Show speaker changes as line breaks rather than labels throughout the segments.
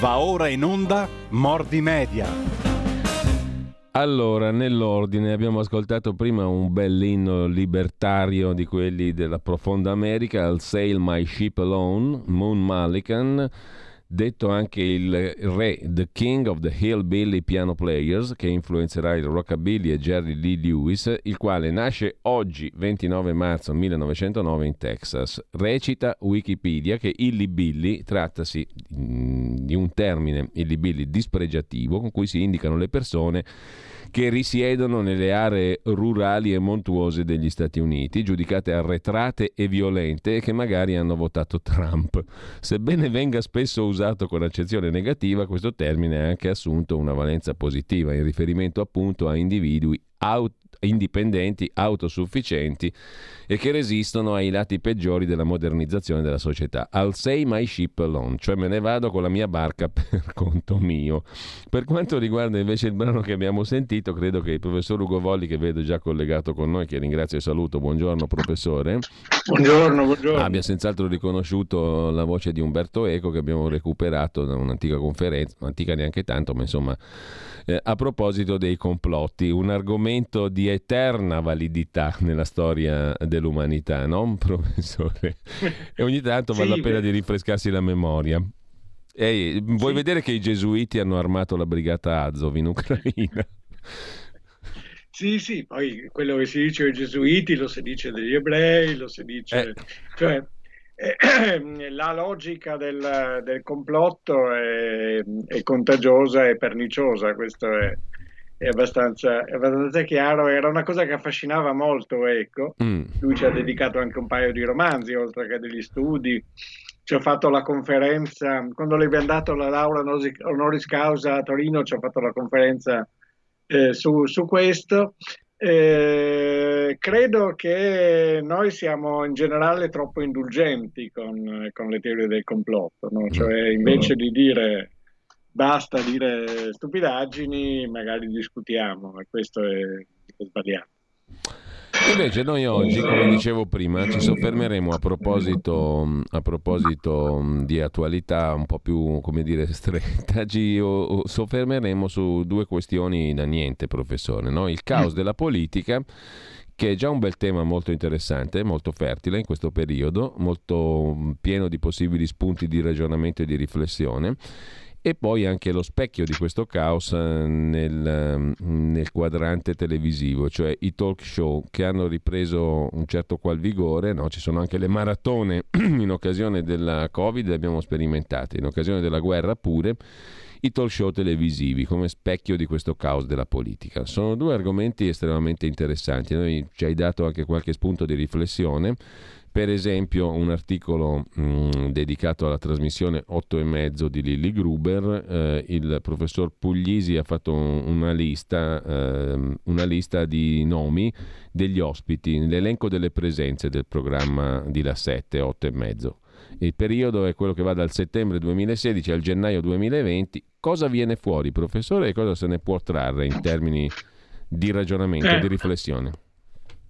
Va ora in onda Mordi Media.
Allora, nell'ordine abbiamo ascoltato prima un bell'inno libertario di quelli della profonda America, I'll Sail My Ship Alone, Moon Malikan detto anche il re, The King of the Hillbilly Piano Players, che influenzerà il rockabilly e Jerry Lee Lewis, il quale nasce oggi, 29 marzo 1909, in Texas. Recita Wikipedia che illibilly trattasi di un termine illibilly dispregiativo con cui si indicano le persone che risiedono nelle aree rurali e montuose degli Stati Uniti, giudicate arretrate e violente e che magari hanno votato Trump. Sebbene venga spesso usato con accezione negativa, questo termine ha anche assunto una valenza positiva in riferimento appunto a individui aut- indipendenti, autosufficienti e che resistono ai lati peggiori della modernizzazione della società. I'll say my ship alone, cioè me ne vado con la mia barca per conto mio. Per quanto riguarda invece il brano che abbiamo sentito, credo che il professor Ugo Volli, che vedo già collegato con noi, che ringrazio e saluto, buongiorno professore.
Buongiorno, buongiorno.
Abbia senz'altro riconosciuto la voce di Umberto Eco che abbiamo recuperato da un'antica conferenza, antica neanche tanto, ma insomma eh, a proposito dei complotti, un argomento di eterna validità nella storia dell'umanità, no, professore? E ogni tanto vale sì, la pena beh. di rinfrescarsi la memoria. Ehi, vuoi sì. vedere che i gesuiti hanno armato la brigata Azov in Ucraina?
Sì, sì, poi quello che si dice dei gesuiti lo si dice degli ebrei, lo si dice... Eh. Cioè, la logica del, del complotto è, è, contagiosa e perniciosa, questo è, è, abbastanza, è, abbastanza, chiaro. Era una cosa che affascinava molto, ecco. Mm. Lui ci ha dedicato anche un paio di romanzi, oltre che degli studi. Ci ha fatto la conferenza, quando le abbiamo dato la laurea honoris causa a Torino, ci ha fatto la conferenza eh, su, su questo eh, credo che noi siamo in generale troppo indulgenti con, con le teorie del complotto, no? cioè invece di dire basta dire stupidaggini, magari discutiamo e questo è, è sbagliato.
Invece noi oggi, come dicevo prima, ci soffermeremo a proposito, a proposito di attualità un po' più, come dire, stretta, ci soffermeremo su due questioni da niente, professore. No? Il caos della politica che è già un bel tema molto interessante, molto fertile in questo periodo, molto pieno di possibili spunti di ragionamento e di riflessione e poi anche lo specchio di questo caos eh, nel, ehm, nel, quadrante televisivo, cioè i talk show che hanno ripreso un certo qual vigore, no? ci sono anche le maratone in occasione della Covid, le abbiamo sperimentate, in occasione della guerra pure, i talk show televisivi come specchio di questo caos della politica. Sono due argomenti estremamente interessanti, noi ci hai dato anche qualche spunto di riflessione per esempio un articolo mh, mm, dedicato alla trasmissione 8 e mezzo di Lilly Gruber, eh, il professor Puglisi ha fatto un, una, lista, eh, una lista di nomi degli ospiti, l'elenco delle presenze del programma di La 7, 8 e mezzo. Il periodo è quello che va dal settembre 2016 al gennaio 2020. Cosa viene fuori, professore, e cosa se ne può trarre in termini di ragionamento, eh. di riflessione?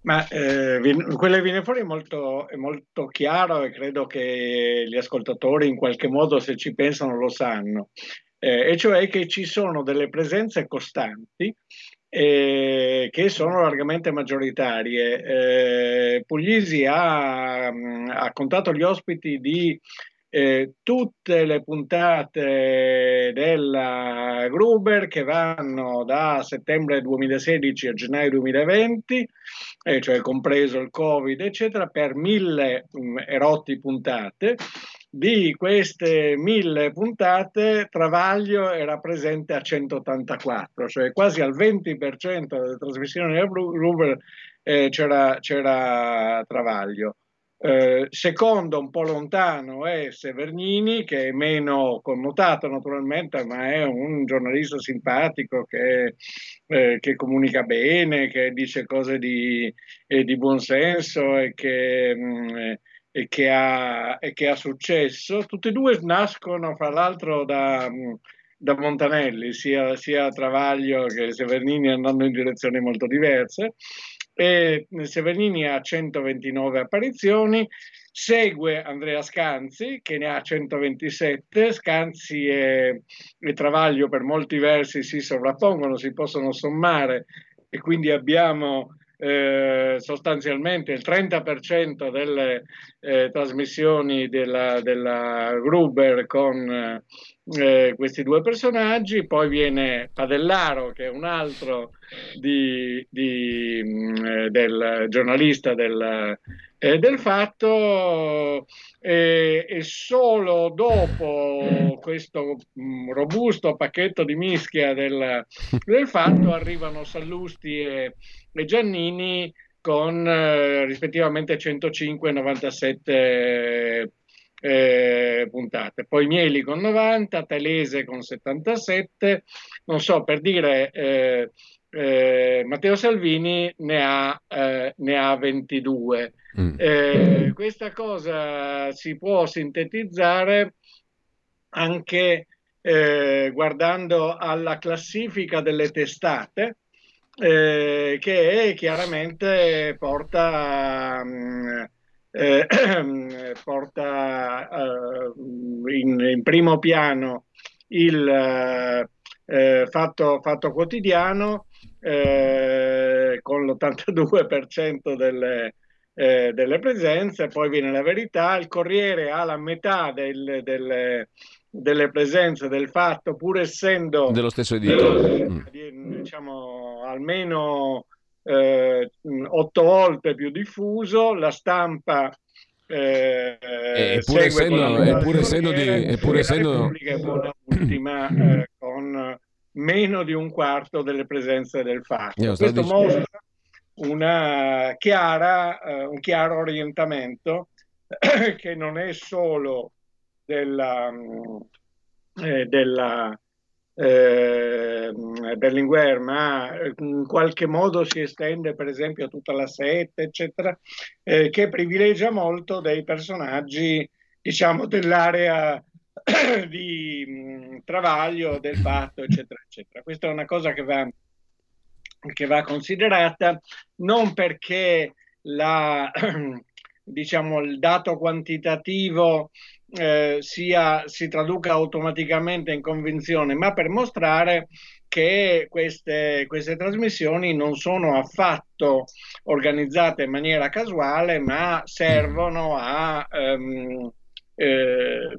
Ma eh, quello che viene fuori è molto, è molto, chiaro e credo che gli ascoltatori in qualche modo, se ci pensano, lo sanno. Eh, e cioè che ci sono delle presenze costanti eh, che sono largamente maggioritarie. Eh, Puglisi ha, ha contato gli ospiti di eh, tutte le puntate della Gruber che vanno da settembre 2016 a gennaio 2020, eh, cioè compreso il Covid, eccetera, per mille mh, mm, erotti puntate. Di queste mille puntate, Travaglio era presente a 184, cioè quasi al 20% delle trasmissioni della Gruber eh, c'era, c'era Travaglio. Eh, secondo, un po' lontano, è Severnini, che è meno connotato naturalmente, ma è un giornalista simpatico che, eh, che comunica bene, che dice cose di, eh, di buonsenso e che, mh, mm, e, che ha, e che, ha, successo. Tutti e due nascono, fra l'altro, da... Mm, da Montanelli, sia, sia Travaglio che Severnini andando in direzioni molto diverse e Severnini ha 129 apparizioni, Segue Andrea Scanzi che ne ha 127, Scanzi e, e Travaglio per molti versi si sovrappongono, si possono sommare e quindi abbiamo eh, sostanzialmente il 30% delle eh, trasmissioni della, della, Gruber con eh, questi due personaggi, poi viene Padellaro che è un altro di, di, mm, del giornalista del, eh, del fatto e, e, solo dopo questo mh, mm, robusto pacchetto di mischia del, del fatto arrivano Sallusti e, e Giannini con eh, rispettivamente 105 e 97 eh, puntate. Poi Mieli con 90, Telese con 77, non so, per dire eh, eh, Matteo Salvini ne ha, eh, ne ha 22. Mm. Eh, questa cosa si può sintetizzare anche eh, guardando alla classifica delle testate. Eh, che chiaramente porta, mh, eh, porta in, in, primo piano il fatto, fatto, quotidiano con l'82% delle, eh, delle, presenze, poi viene la verità, il Corriere ha la metà del, delle, delle, presenze del fatto, pur essendo
dello stesso editore,
eh, mm. diciamo almeno eh, otto volte più diffuso, la stampa
eh, eppure essendo, eppure essendo, di, eppure essendo...
ultima eh, con meno di un quarto delle presenze del fatto. Questo mostra chiara, eh, un chiaro orientamento che non è solo della, mm, eh, della eh, Berlinguer, ma in qualche modo si estende per esempio a tutta la sette, eccetera, eh, che privilegia molto dei personaggi, diciamo, dell'area di mh, travaglio del fatto, eccetera, eccetera. Questa è una cosa che va, che va considerata non perché la, diciamo, il dato quantitativo eh, sia, si traduca automaticamente in convinzione, ma per mostrare che queste, queste, trasmissioni non sono affatto organizzate in maniera casuale, ma servono a um, eh,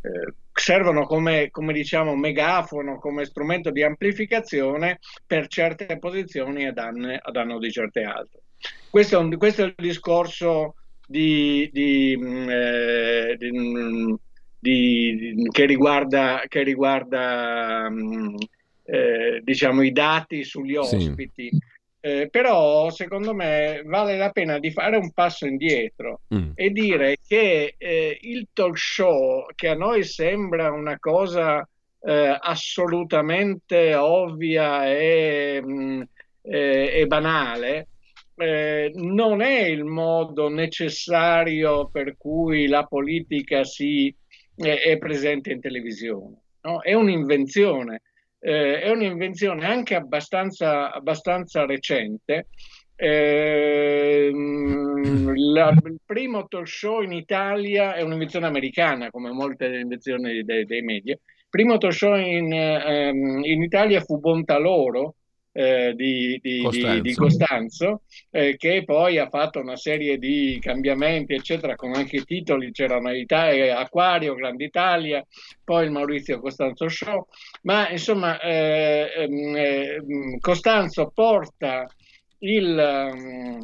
eh, servono come, come, diciamo megafono, come strumento di amplificazione per certe posizioni a danno, a danno di certe altre. Questo è, un, questo è il discorso di, di, mm, eh, mm, di, che riguarda, che riguarda mm, eh, diciamo, i dati sugli ospiti. Sì. Eh, però secondo me vale la pena di fare un passo indietro mm. e dire che eh, il talk show, che a noi sembra una cosa eh, assolutamente ovvia e, mh, mm, e banale, eh, non è il modo necessario per cui la politica si, eh, è presente in televisione, no? è un'invenzione eh, è un'invenzione anche abbastanza, abbastanza recente. Eh, la, il primo talk show in Italia è un'invenzione americana, come molte delle invenzioni dei, dei media. Il primo talk show in, ehm, in Italia fu Bontaloro, eh, di, di, Costanzo, di, Costanzo. Eh, che poi ha fatto una serie di cambiamenti, eccetera, con anche i titoli, c'erano Italia, Aquario, Grande Italia, poi il Maurizio Costanzo Show, ma insomma eh, ehm, eh Costanzo porta il, ehm,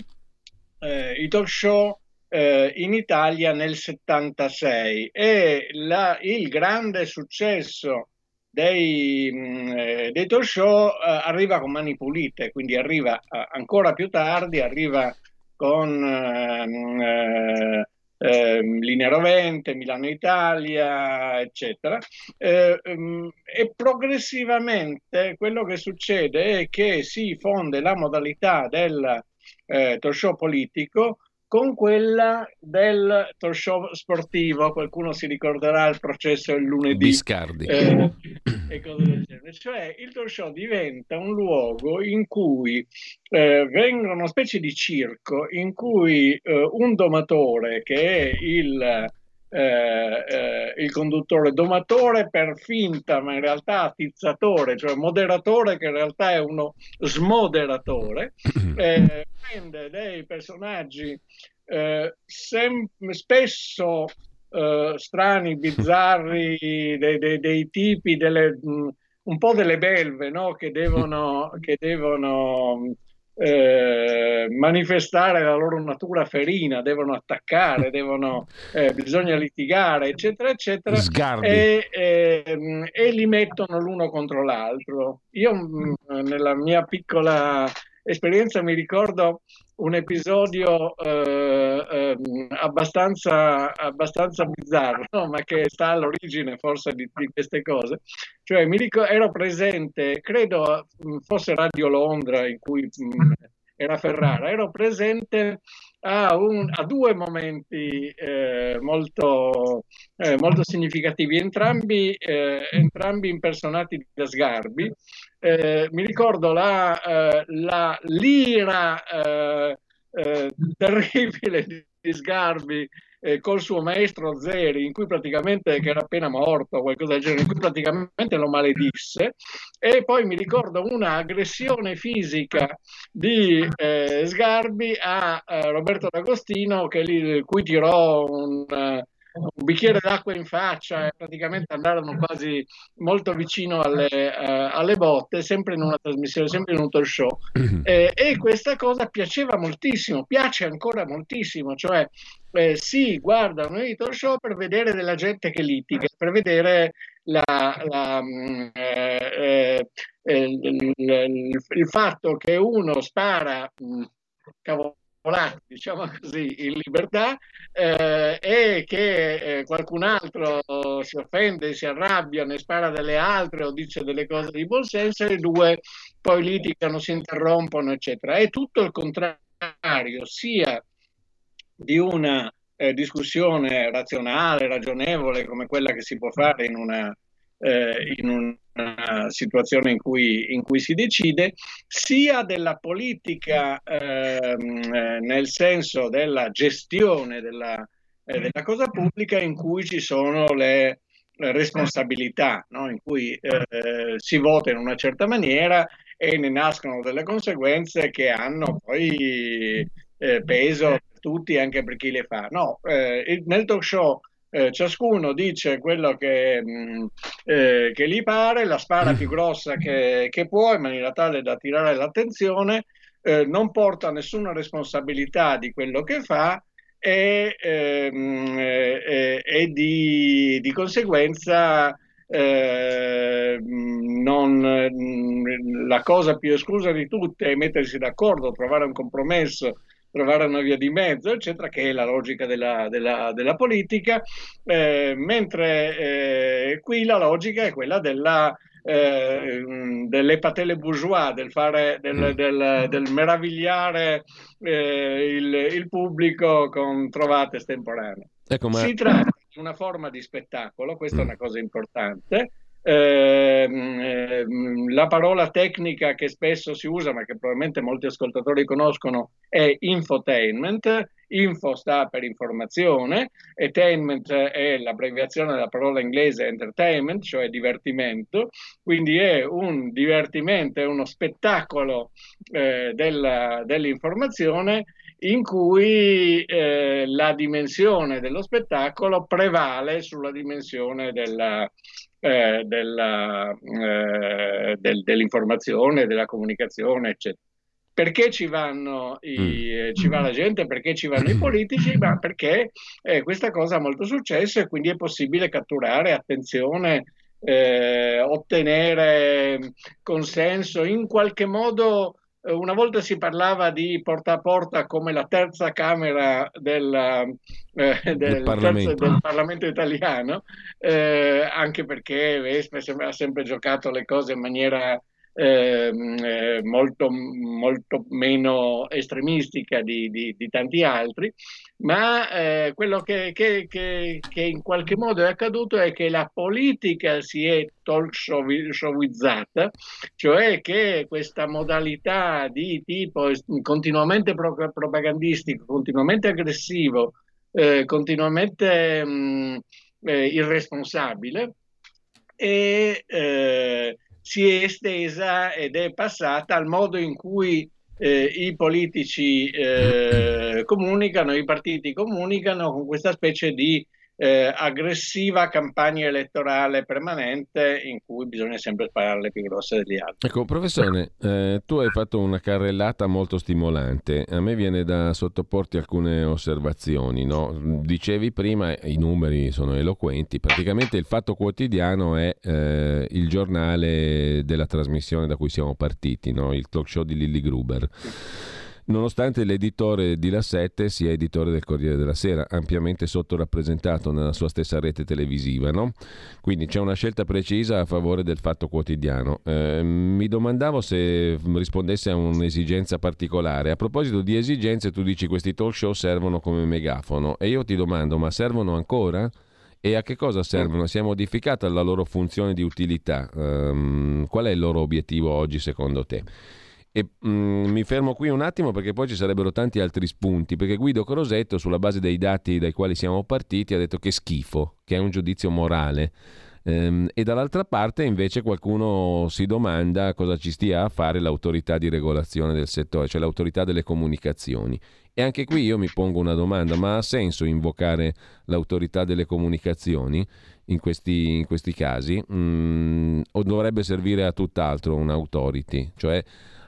eh, i talk show eh, in Italia nel 76 e la, il grande successo dei, mm, eh, dei talk show eh, arriva con mani pulite, quindi arriva eh, ancora più tardi, arriva con ehm, eh, ehm, Linea Rovente, Milano Italia, eccetera. Ehm, e progressivamente quello che succede è che si fonde la modalità del eh, talk show politico con quella del talk show sportivo. Qualcuno si ricorderà il processo il lunedì.
Biscardi. Eh,
e cose del genere. Cioè il talk show diventa un luogo in cui eh, vengono una specie di circo in cui eh, un domatore che è il eh, eh, il conduttore domatore per finta, ma in realtà attizzatore, cioè moderatore che in realtà è uno smoderatore, eh, prende dei personaggi eh, sem- spesso eh, strani, bizzarri, dei, dei, dei tipi, delle, mh, un po' delle belve no? che devono, che devono eh, manifestare la loro natura ferina, devono attaccare, devono, eh, bisogna litigare, eccetera, eccetera, e, e, e, li mettono l'uno contro l'altro. Io mm, nella mia piccola esperienza mi ricordo un episodio eh, eh, abbastanza, abbastanza bizzarro, no? ma che sta all'origine forse di, di queste cose. Cioè, mi ricordo, ero presente, credo fosse Radio Londra in cui mh, era Ferrara, ero presente a, un, a due momenti eh, molto, eh, molto, significativi, entrambi, eh, entrambi, impersonati da Sgarbi. Eh, mi ricordo la, eh, la l'ira terribile di, di Sgarbi eh, col suo maestro Zeri, in cui praticamente, che era appena morto, qualcosa del genere, in cui praticamente lo maledisse, e poi mi ricordo un'aggressione fisica di eh, Sgarbi a eh, Roberto D'Agostino, che gli, cui tirò un un bicchiere d'acqua in faccia e praticamente andarono quasi molto vicino alle, uh, alle, botte, sempre in una trasmissione, sempre in un talk show. Eh, e questa cosa piaceva moltissimo, piace ancora moltissimo, cioè eh, si guardano i talk show per vedere della gente che litiga, per vedere la, la, mm, eh, eh, il, il, il, fatto che uno spara, mh, mm, cavolo, diciamo così, in libertà eh, e che eh, qualcun altro si offende, si arrabbia, ne spara delle altre o dice delle cose di buon senso e i due poi litigano, si interrompono, eccetera. È tutto il contrario, sia di una eh, discussione razionale, ragionevole, come quella che si può fare in una, eh, in un situazione in cui, in cui, si decide, sia della politica ehm, eh, nel senso della gestione della, eh, della, cosa pubblica in cui ci sono le, le responsabilità, no? in cui eh, si vota in una certa maniera e ne nascono delle conseguenze che hanno poi eh, peso per tutti, anche per chi le fa. No, eh, nel talk show eh, ciascuno dice quello che, mh, mm, eh, che, gli pare, la spara più grossa che, che, può in maniera tale da attirare l'attenzione, eh, non porta nessuna responsabilità di quello che fa e, ehm, eh, e di, di, conseguenza eh, non, mm, la cosa più esclusa di tutte è mettersi d'accordo, trovare un compromesso trovare una via di mezzo, eccetera, che è la logica della, della, della politica, eh, mentre eh, qui la logica è quella della, eh, delle patelle bourgeois, del, fare, del, mm. del, del meravigliare eh, il, il, pubblico con trovate estemporanee. Ecco, ma... Si tratta di una forma di spettacolo, questa è mm. una cosa importante, Ehm, ehm, la parola tecnica che spesso si usa, ma che probabilmente molti ascoltatori conoscono, è infotainment. Info sta per informazione, attainment è l'abbreviazione della parola inglese entertainment, cioè divertimento, quindi è un divertimento, è uno spettacolo eh, della, dell'informazione in cui eh, la dimensione dello spettacolo prevale sulla dimensione della, eh, della, eh, del, dell'informazione, della comunicazione, eccetera. Perché ci, vanno i, mm. Ci va la gente? Perché ci vanno i politici? Ma perché eh, questa cosa ha molto successo e quindi è possibile catturare attenzione, eh, ottenere consenso, in qualche modo una volta si parlava di porta a porta come la terza Camera della, eh, del, Parlamento. Terzo, del, Parlamento. italiano, eh, anche perché Vespa ha sempre giocato le cose in maniera eh, molto, molto, meno estremistica di, di, di tanti altri, ma eh, quello che, che, che, che, in qualche modo è accaduto è che la politica si è talk showizzata, cioè che questa modalità di tipo continuamente propagandistico, continuamente aggressivo, eh, continuamente mh, eh, irresponsabile, e eh, si è estesa ed è passata al modo in cui eh, i politici eh, comunicano, i partiti comunicano con questa specie di eh, aggressiva campagna elettorale permanente in cui bisogna sempre sparare le più grosse degli altri.
Ecco, professore, eh, tu hai fatto una carrellata molto stimolante. A me viene da sottoporti alcune osservazioni. No? Dicevi prima, i numeri sono eloquenti, praticamente il Fatto Quotidiano è eh, il giornale della trasmissione da cui siamo partiti, no? il talk show di Lilly Gruber nonostante l'editore di La 7 sia editore del Corriere della Sera, ampiamente sottorappresentato nella sua stessa rete televisiva. No? Quindi c'è una scelta precisa a favore del fatto quotidiano. Eh, mi domandavo se rispondesse a un'esigenza particolare. A proposito di esigenze, tu dici questi talk show servono come megafono e io ti domando, ma servono ancora? E a che cosa servono? Si è modificata la loro funzione di utilità? Um, qual è il loro obiettivo oggi secondo te? E mm, mi fermo qui un attimo perché poi ci sarebbero tanti altri spunti, perché Guido Crosetto, sulla base dei dati dai quali siamo partiti, ha detto che schifo, che è un giudizio morale. Ehm, e dall'altra parte invece qualcuno si domanda cosa ci stia a fare l'autorità di regolazione del settore, cioè l'autorità delle comunicazioni. E anche qui io mi pongo una domanda, ma ha senso invocare l'autorità delle comunicazioni in questi, in questi casi? Mm, o dovrebbe servire a tutt'altro un'autority? Cioè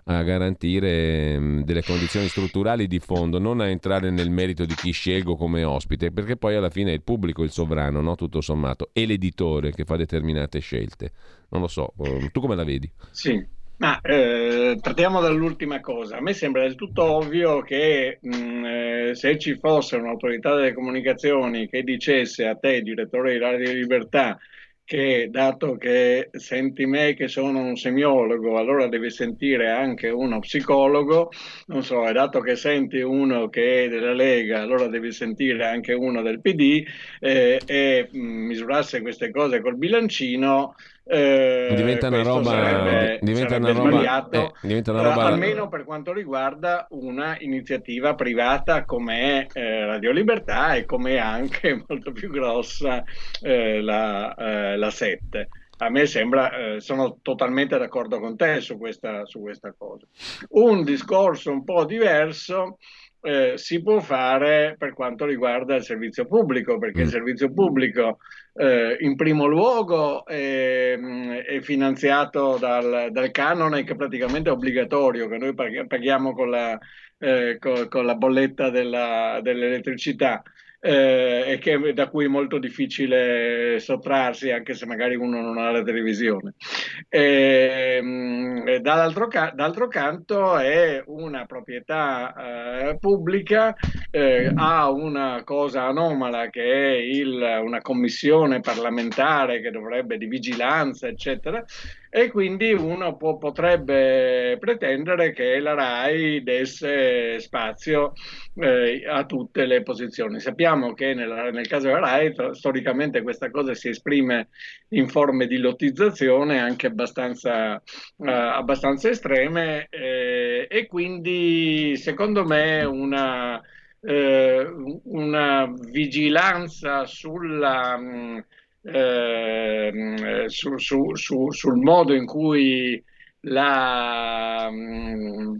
a garantire mh, delle condizioni strutturali di fondo, non a entrare nel merito di chi scelgo come ospite, perché poi alla fine è il pubblico il sovrano, no? tutto sommato, e l'editore che fa determinate scelte. Non lo so, um, tu come la vedi?
Sì. Ma eh, partiamo dall'ultima cosa. A me sembra del tutto ovvio che mh, eh, se ci fosse un'autorità delle comunicazioni che dicesse a te, direttore di Radio Libertà, che dato che senti me che sono un semiologo, allora devi sentire anche uno psicologo, non so, e dato che senti uno che è della Lega, allora devi sentire anche uno del PD eh, e mh, mm, misurasse queste cose col bilancino,
eh, diventa una roba, sarebbe, diventa una roba,
eh, diventa una roba... Eh, almeno per quanto riguarda una iniziativa privata come eh, Radio Libertà e come anche molto più grossa eh, la, eh, la 7 a me sembra, eh, sono totalmente d'accordo con te su questa, su questa cosa. Un discorso un po' diverso eh, si può fare per quanto riguarda il servizio pubblico, perché mm. il servizio pubblico eh, in primo luogo è, è finanziato dal, dal, canone che praticamente è obbligatorio, che noi paghiamo con la, eh, con, con la bolletta della, dell'elettricità eh, e che, da cui è molto difficile sottrarsi anche se magari uno non ha la televisione. E, ehm, dall'altro, ca- d'altro, canto è una proprietà eh, pubblica, eh, ha una cosa anomala che è il, una commissione parlamentare che dovrebbe di vigilanza, eccetera, e quindi uno può, potrebbe pretendere che la RAI desse spazio eh, a tutte le posizioni. Sappiamo che nel, nel caso della RAI tra, storicamente questa cosa si esprime in forme di lottizzazione anche abbastanza, eh, abbastanza estreme eh, e quindi secondo me una, eh, una vigilanza sulla... Mh, eh, su, su, su, sul modo in cui la, mm,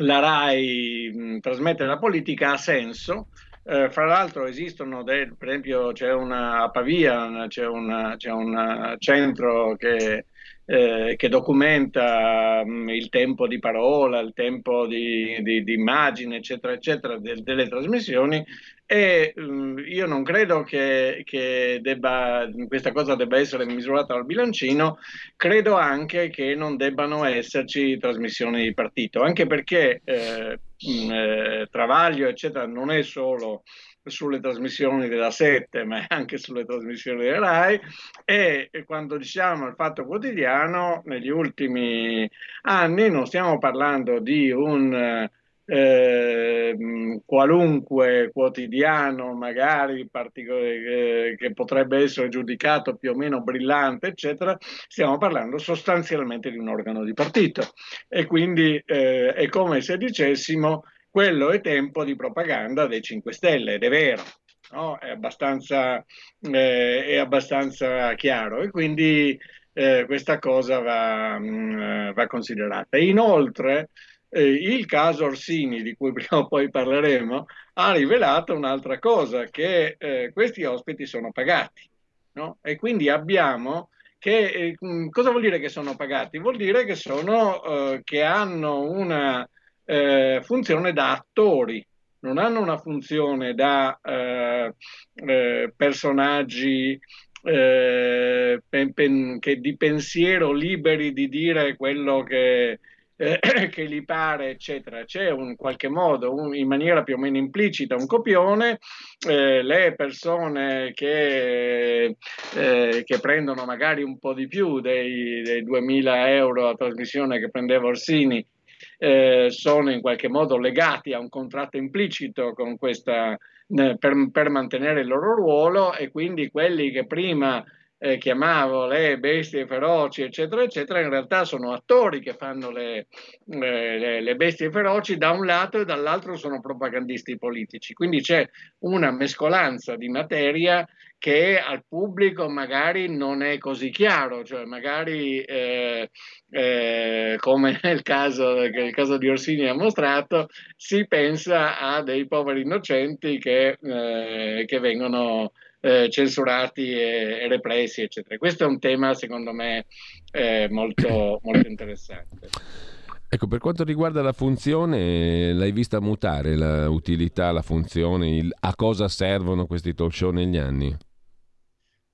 la RAI mm, trasmette la politica ha senso. Eh, fra l'altro esistono, del, per esempio c'è una a Pavia, c'è, una, c'è un centro che eh, che documenta mh, mm, il tempo di parola, il tempo di, di, di immagine, eccetera, eccetera, del, delle trasmissioni. E mh, mm, io non credo che, che debba, questa cosa debba essere misurata dal bilancino, credo anche che non debbano esserci trasmissioni di partito, anche perché eh, mh, mm, eh, Travaglio, eccetera, non è solo sulle trasmissioni della 7, ma anche sulle trasmissioni della RAI e quando diciamo il fatto quotidiano, negli ultimi anni non stiamo parlando di un eh, qualunque quotidiano, magari eh, che potrebbe essere giudicato più o meno brillante, eccetera, stiamo parlando sostanzialmente di un organo di partito. E quindi eh, è come se dicessimo quello è tempo di propaganda dei 5 Stelle, ed è vero. No? È, abbastanza, eh, è, abbastanza, chiaro e quindi eh, questa cosa va, mh, mm, va considerata. Inoltre, eh, il caso Orsini, di cui prima o poi parleremo, ha rivelato un'altra cosa, che eh, questi ospiti sono pagati. No? E quindi abbiamo che, eh, mm, cosa vuol dire che sono pagati? Vuol dire che, sono, eh, che hanno una eh, funzione da attori, non hanno una funzione da eh, personaggi pen, pen, che di pensiero liberi di dire quello che, eh, che gli pare, eccetera. C'è in qualche modo, un, in maniera più o meno implicita, un copione. Eh, le persone che, eh, che, prendono magari un po' di più dei, dei 2000 euro a trasmissione che prendeva Orsini eh, sono in qualche modo legati a un contratto implicito questa, per, per mantenere il loro ruolo e quindi quelli che prima eh, chiamavo le bestie feroci, eccetera, eccetera, in realtà sono attori che fanno le, le, le, bestie feroci da un lato e dall'altro sono propagandisti politici. Quindi c'è una mescolanza di materia che al pubblico magari non è così chiaro, cioè magari eh, eh, come nel caso, il caso di Orsini ha mostrato, si pensa a dei poveri innocenti che, eh, che vengono eh, censurati e, e, repressi, eccetera. Questo è un tema, secondo me, eh, molto, molto interessante.
Ecco, per quanto riguarda la funzione, l'hai vista mutare l'utilità, la funzione, il, a cosa servono questi talk show negli anni?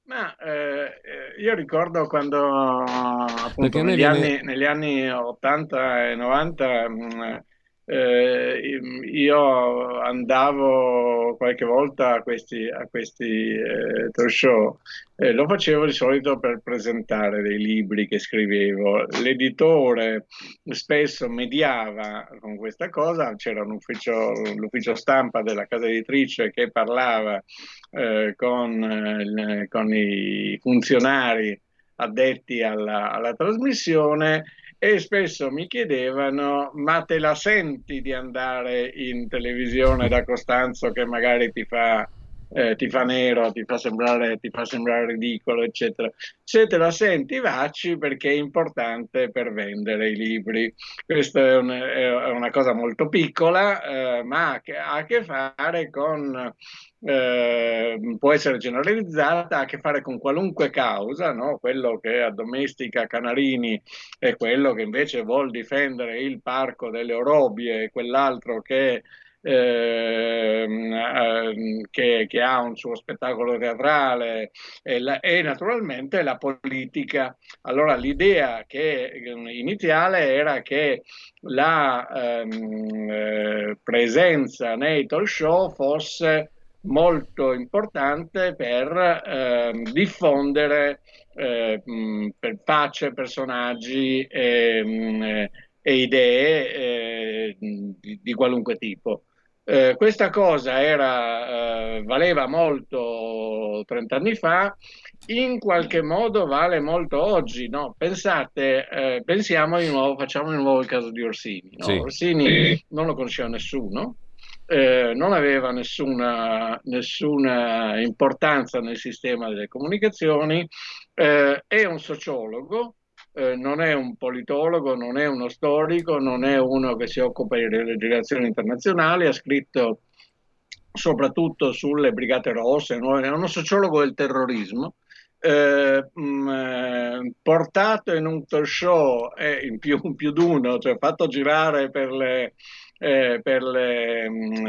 Ma eh, io ricordo quando appunto negli, viene... anni, negli, anni, 80 e 90 mh, eh, io andavo qualche volta a questi, a questi eh, talk show, eh, lo facevo di solito per presentare dei libri che scrivevo. L'editore spesso mediava con questa cosa, c'era l'ufficio stampa della casa editrice che parlava eh, con, eh, con, i funzionari addetti alla, alla trasmissione e spesso mi chiedevano ma te la senti di andare in televisione da Costanzo che magari ti fa, eh, ti fa nero, ti fa, sembrare, ti fa sembrare ridicolo, eccetera. Se te la senti, vacci perché è importante per vendere i libri. Questa è, un, è una cosa molto piccola, eh, ma ha a che fare con eh, può essere generalizzata, ha a che fare con qualunque causa, no? quello che addomestica Canarini è quello che invece vuol difendere il parco delle Orobie e quell'altro che, eh, che, che, ha un suo spettacolo teatrale e, la, e, naturalmente la politica. Allora l'idea che, iniziale era che la ehm, eh, presenza nei talk show fosse molto importante per eh, diffondere eh, per pace, personaggi e, mm, e idee eh, di, di, qualunque tipo. Eh, questa cosa era, eh, valeva molto 30 anni fa, in qualche modo vale molto oggi. No? Pensate, eh, pensiamo di nuovo, facciamo di nuovo il caso di Orsini. No? Sì. Orsini non lo conosceva nessuno, eh, non aveva nessuna, nessuna, importanza nel sistema delle comunicazioni, eh, è un sociologo, eh, non è un politologo, non è uno storico, non è uno che si occupa di relazioni internazionali, ha scritto soprattutto sulle Brigate Rosse, è uno sociologo del terrorismo. Eh, mh, mm, eh, portato in un talk show eh, in più, più d'uno, cioè fatto girare per le, eh, per, le, mm,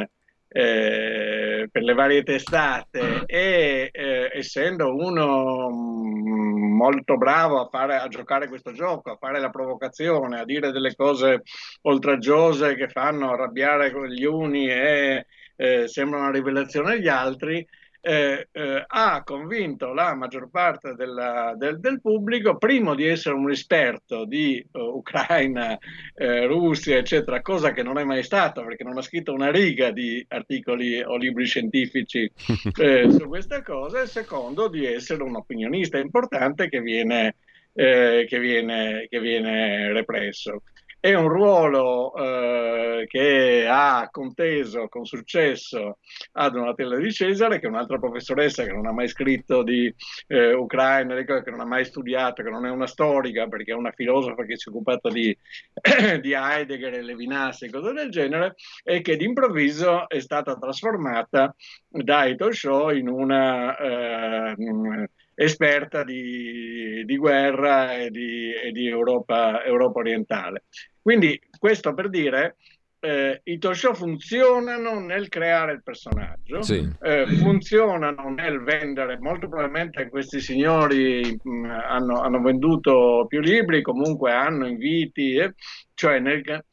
eh, per, le, varie testate. E eh, essendo uno mm, molto bravo a, fare, a giocare questo gioco, a fare la provocazione, a dire delle cose oltraggiose che fanno arrabbiare gli uni e eh, sembra una rivelazione agli altri, eh, eh, ha convinto la maggior parte della, del, del, pubblico, primo di essere un esperto di uh, Ucraina, eh, Russia, eccetera, cosa che non è mai stato perché non ha scritto una riga di articoli o libri scientifici eh, su questa cosa, e secondo di essere un opinionista importante che viene, che viene, che viene represso. È un ruolo eh, che ha conteso con successo a Donatella di Cesare, che è un'altra professoressa che non ha mai scritto di eh, Ucraina, che non ha mai studiato, che non è una storica, perché è una filosofa che si è occupata di, di Heidegger e Levinas e cose del genere, e che d'improvviso è stata trasformata da talk show in una... Eh, esperta di, di guerra e di, e di Europa, Europa, orientale. Quindi questo per dire eh, i talk show funzionano nel creare il personaggio, sì. eh, funzionano nel vendere, molto probabilmente questi signori mh, hanno, hanno, venduto più libri, comunque hanno inviti, eh, cioè nel,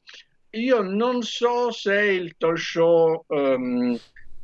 io non so se il talk show um,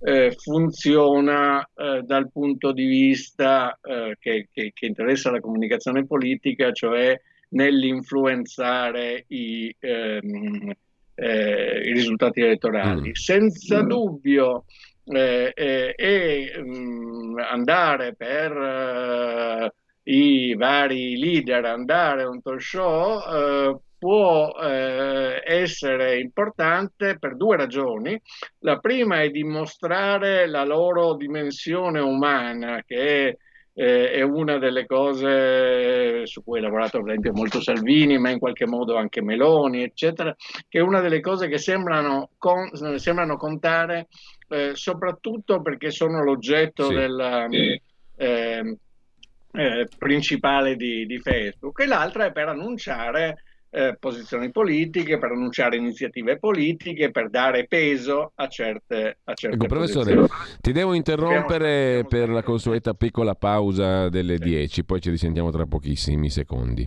eh, funziona eh, dal punto di vista eh, che, che, che, interessa la comunicazione politica, cioè nell'influenzare i, ehm, eh, i risultati elettorali. Mm. Senza mm. dubbio eh, eh, mm, andare per i vari leader, andare a un talk show può eh, essere importante per due ragioni. La prima è dimostrare la loro dimensione umana, che è, eh, è una delle cose su cui ha lavorato per esempio molto Salvini, ma in qualche modo anche Meloni, eccetera, che è una delle cose che sembrano, con, sembrano contare eh, soprattutto perché sono l'oggetto sì. della... Eh, eh, principale di, di, Facebook e l'altra è per annunciare eh, posizioni politiche, per annunciare iniziative politiche, per dare peso a certe, a certe ecco,
professore, ti devo interrompere per la consueta piccola pausa delle sì. 10, poi ci risentiamo tra pochissimi secondi.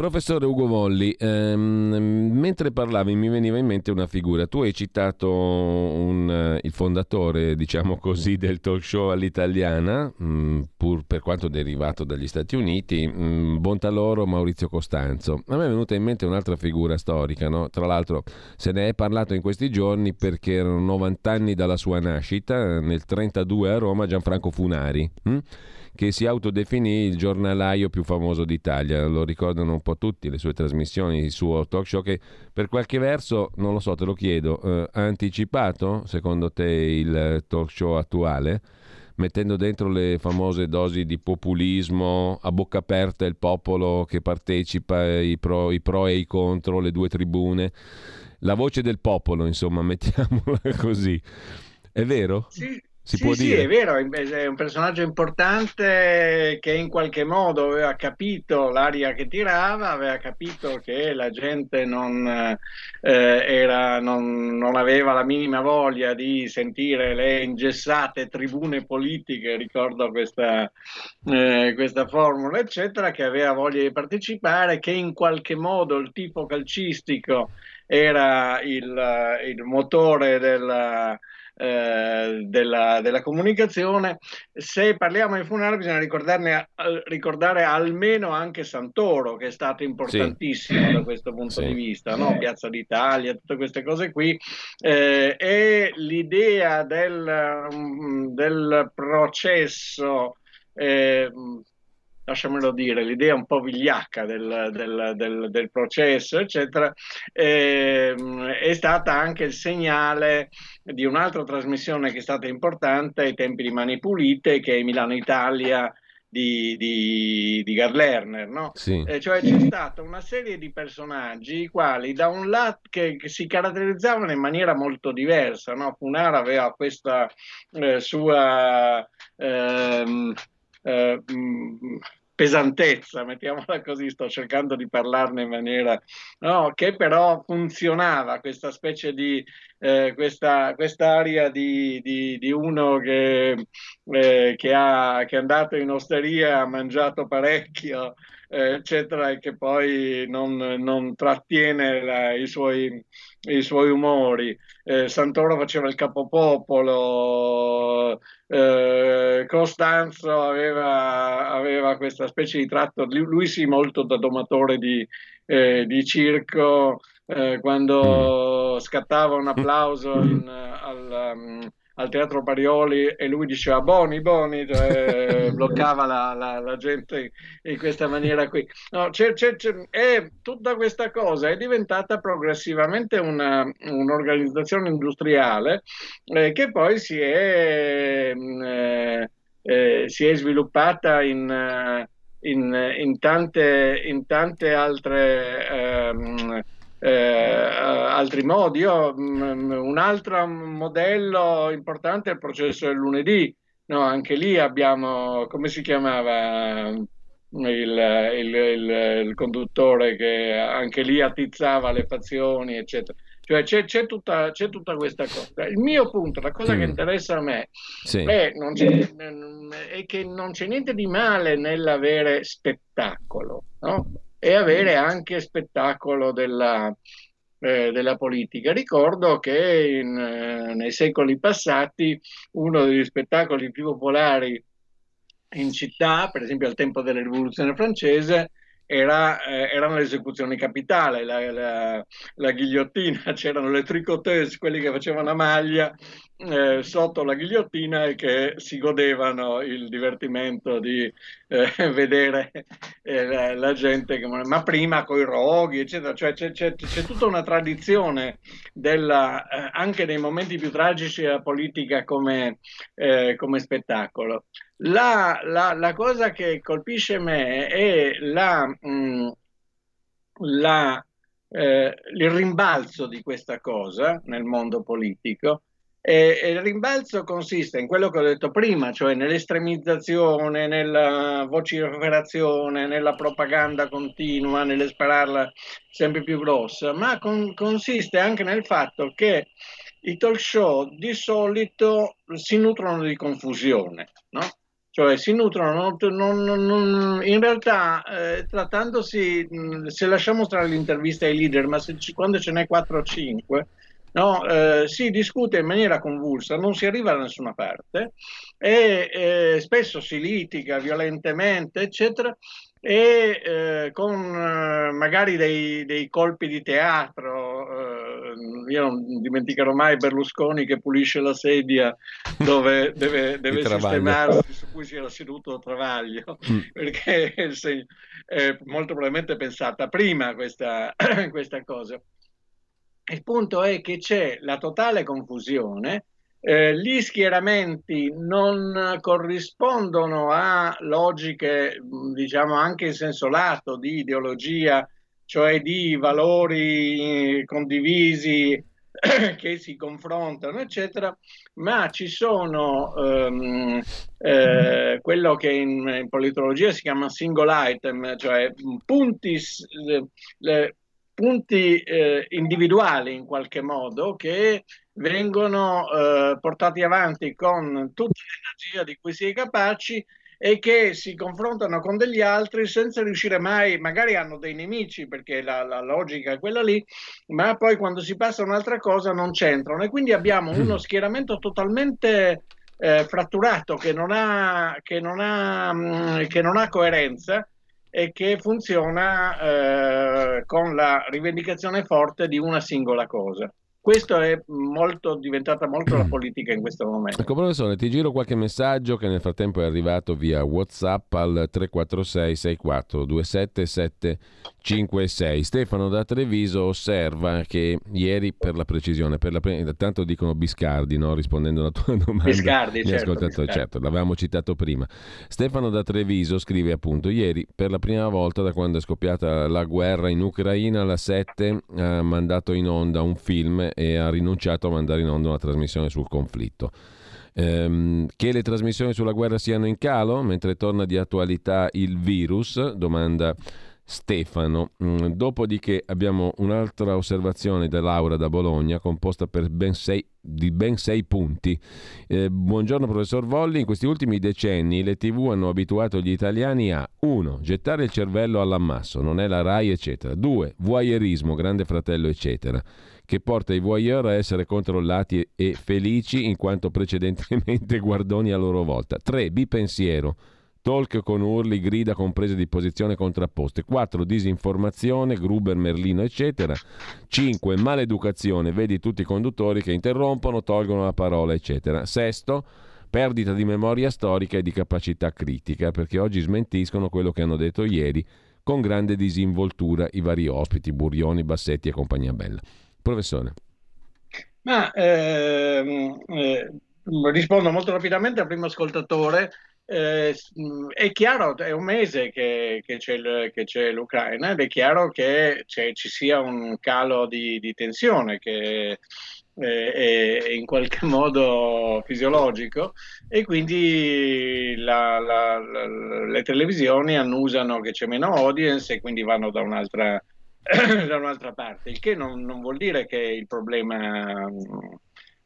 Professore Ugo Volli, ehm, mentre parlavi mi veniva in mente una figura. Tu hai citato un, il fondatore, diciamo così, del talk show all'italiana, mh, mm, pur per quanto derivato dagli Stati Uniti, mh, mm, Bontaloro Maurizio Costanzo. A me è venuta in mente un'altra figura storica, no? tra l'altro se ne è parlato in questi giorni perché erano 90 anni dalla sua nascita, nel 1932 a Roma, Gianfranco Funari. Mh? Che si autodefinì il giornalaio più famoso d'Italia. Lo ricordano un po' tutti le sue trasmissioni, il suo talk show che per qualche verso, non lo so, te lo chiedo, eh, ha anticipato secondo te il talk show attuale? mettendo dentro le famose dosi di populismo, a bocca aperta il popolo che partecipa, i pro, i pro e i contro, le due tribune, la voce del popolo, insomma, mettiamola così. È vero?
Sì, si sì, può sì, dire. è vero, è un personaggio importante che in qualche modo aveva capito l'aria che tirava, aveva capito che la gente non, eh, era, non, non, aveva la minima voglia di sentire le ingessate tribune politiche, ricordo questa, eh, questa formula, eccetera, che aveva voglia di partecipare, che in qualche modo il tipo calcistico era il, il motore della eh, della, della, comunicazione. Se parliamo di funerale bisogna ricordare almeno anche Santoro, che è stato importantissimo sì. da questo punto sì. di vista, no? Piazza d'Italia, tutte queste cose qui. Eh, e l'idea del, mm, del processo eh, lasciamelo dire, l'idea un po' vigliacca del, del, del, del processo, eccetera, eh, è stata anche il segnale di un'altra trasmissione che è stata importante ai tempi di Mani Pulite, che è Milano Italia di, di, di Gard Lerner, no?
Sì.
Eh, cioè c'è stata una serie di personaggi i quali da un lato che, che si caratterizzavano in maniera molto diversa, no? Funara aveva questa eh, sua ehm, eh, pesantezza, mettiamola così, sto cercando di parlarne in maniera no, che però funzionava, questa specie di eh, questa quest'aria di, di, di uno che, eh, che, ha, che è andato in osteria, ha mangiato parecchio, eh, eccetera, e che poi non, non trattiene la, i, suoi, i, suoi, umori. Eh, Santoro faceva il capopopolo, eh, Costanzo aveva, aveva, questa specie di tratto, lui sì molto da domatore di, eh, di circo, eh, quando mm. scattava un applauso in, al, um, al, teatro Parioli e lui diceva Boni, Boni, cioè, bloccava la, la, la, gente in questa maniera qui. No, c'è, c'è, c'è, e tutta questa cosa è diventata progressivamente una, un'organizzazione industriale eh, che poi si è, mm, eh, eh, si è sviluppata in... In, in, tante, in, tante, altre ehm, eh, altri modi. Io, mh, mm, un altro modello importante è il processo del lunedì. No, anche lì abbiamo, come si chiamava il, il, il, il conduttore che anche lì attizzava le fazioni, eccetera. Cioè c'è, c'è, tutta, c'è, tutta, questa cosa. Il mio punto, la cosa mm. che interessa a me sì. è, è, che non c'è niente di male nell'avere spettacolo, no? E avere anche spettacolo della, eh, della politica. Ricordo che in, eh, nei secoli passati uno degli spettacoli più popolari in città, per esempio al tempo della rivoluzione francese, era, eh, erano le esecuzioni capitali, la, la, la, ghigliottina, c'erano le tricoteuse, quelli che facevano a maglia eh, sotto la ghigliottina e che si godevano il divertimento di eh, vedere eh, la, la, gente, che, ma prima con i roghi, eccetera, cioè c'è, c'è, c'è tutta una tradizione della, eh, anche nei momenti più tragici della politica come, eh, come spettacolo. La, la, la, cosa che colpisce me è la, mh, mm, eh, il rimbalzo di questa cosa nel mondo politico. E, e il rimbalzo consiste in quello che ho detto prima, cioè nell'estremizzazione, nella vociferazione, nella propaganda continua, nelle spararla sempre più grossa, ma con, consiste anche nel fatto che i talk show di solito si nutrono di confusione, no? Cioè si nutrono, non, non, non, in realtà eh, trattandosi, se lasciamo stare l'intervista ai leader, ma se, quando ce n'è 4 o 5, no, eh, si discute in maniera convulsa, non si arriva da nessuna parte e eh, spesso si litiga violentemente, eccetera, e eh, con eh, magari dei, dei, colpi di teatro. Eh, io non dimenticherò mai Berlusconi che pulisce la sedia dove deve, deve sistemarsi, su cui si era seduto Travaglio, mm. perché è molto probabilmente pensata prima questa, questa cosa. Il punto è che c'è la totale confusione eh, gli schieramenti non corrispondono a logiche, diciamo anche in senso lato, di ideologia, cioè di valori condivisi che si confrontano, eccetera, ma ci sono ehm, eh, quello che in, in, politologia si chiama single item, cioè punti, le, punti eh, individuali in qualche modo che vengono eh, portati avanti con tutta l'energia di cui si è capaci e che si confrontano con degli altri senza riuscire mai, magari hanno dei nemici perché la, la logica è quella lì, ma poi quando si passa a un'altra cosa non c'entrano e quindi abbiamo uno mm. schieramento totalmente eh, fratturato che non ha, che non ha, mh, mm, che non ha coerenza e che funziona eh, con la rivendicazione forte di una singola cosa. Questo è molto, diventata molto la politica in questo momento.
Ecco professore, ti giro qualche messaggio che nel frattempo è arrivato via Whatsapp al 346 64 27 756. Stefano da Treviso osserva che ieri per la precisione, per la pre... tanto dicono Biscardi, no? rispondendo alla tua domanda.
Biscardi, certo,
Biscardi. certo, l'avevamo citato prima. Stefano da Treviso scrive appunto ieri per la prima volta da quando è scoppiata la guerra in Ucraina la 7 ha mandato in onda un film e ha rinunciato a mandare in onda una trasmissione sul conflitto. Ehm, che le trasmissioni sulla guerra siano in calo mentre torna di attualità il virus? Domanda Stefano. Mm, dopodiché abbiamo un'altra osservazione da Laura da Bologna, composta ben sei, di ben sei punti. Eh, buongiorno professor Volli, in questi ultimi decenni le tv hanno abituato gli italiani a 1. Gettare il cervello all'ammasso, non è la RAI, eccetera. 2. Voyeurismo, grande fratello, eccetera che porta i voyeur a essere controllati e felici in quanto precedentemente guardoni a loro volta. 3. Bipensiero talk con urli, grida con prese di posizione contrapposte. 4. Disinformazione, Gruber, Merlino, eccetera. 5. Maleducazione, vedi tutti i conduttori che interrompono, tolgono la parola, eccetera. Sesto, perdita di memoria storica e di capacità critica, perché oggi smentiscono quello che hanno detto ieri con grande disinvoltura i vari ospiti, Burioni, Bassetti e compagnia bella. Professore.
Ma ehm, eh, rispondo molto rapidamente al primo ascoltatore eh, è chiaro, è un mese che, che, c'è, che c'è, l'Ucraina ed è chiaro che ci sia un calo di, di tensione che eh, è in qualche modo fisiologico e quindi la, la, la, le televisioni annusano che c'è meno audience e quindi vanno da un'altra, da un'altra parte, il che non, non vuol dire che il problema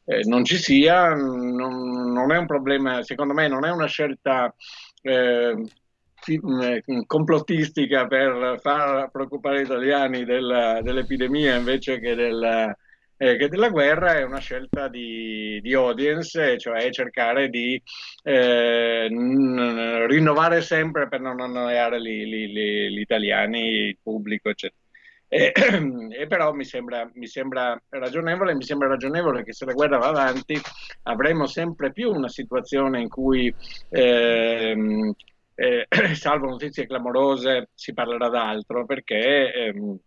eh, non ci sia, non, non, è un problema, secondo me non è una scelta eh, mm, complottistica per far preoccupare gli italiani della, dell'epidemia invece che della, eh, che della guerra, è una scelta di, di audience, cioè cercare di eh, n- rinnovare sempre per non annoiare gli, gli, gli italiani, il pubblico, eccetera. E, e, però mi sembra, mi sembra, ragionevole, mi sembra ragionevole che se la guerra va avanti avremo sempre più una situazione in cui, ehm, eh, salvo notizie clamorose, si parlerà d'altro perché, ehm,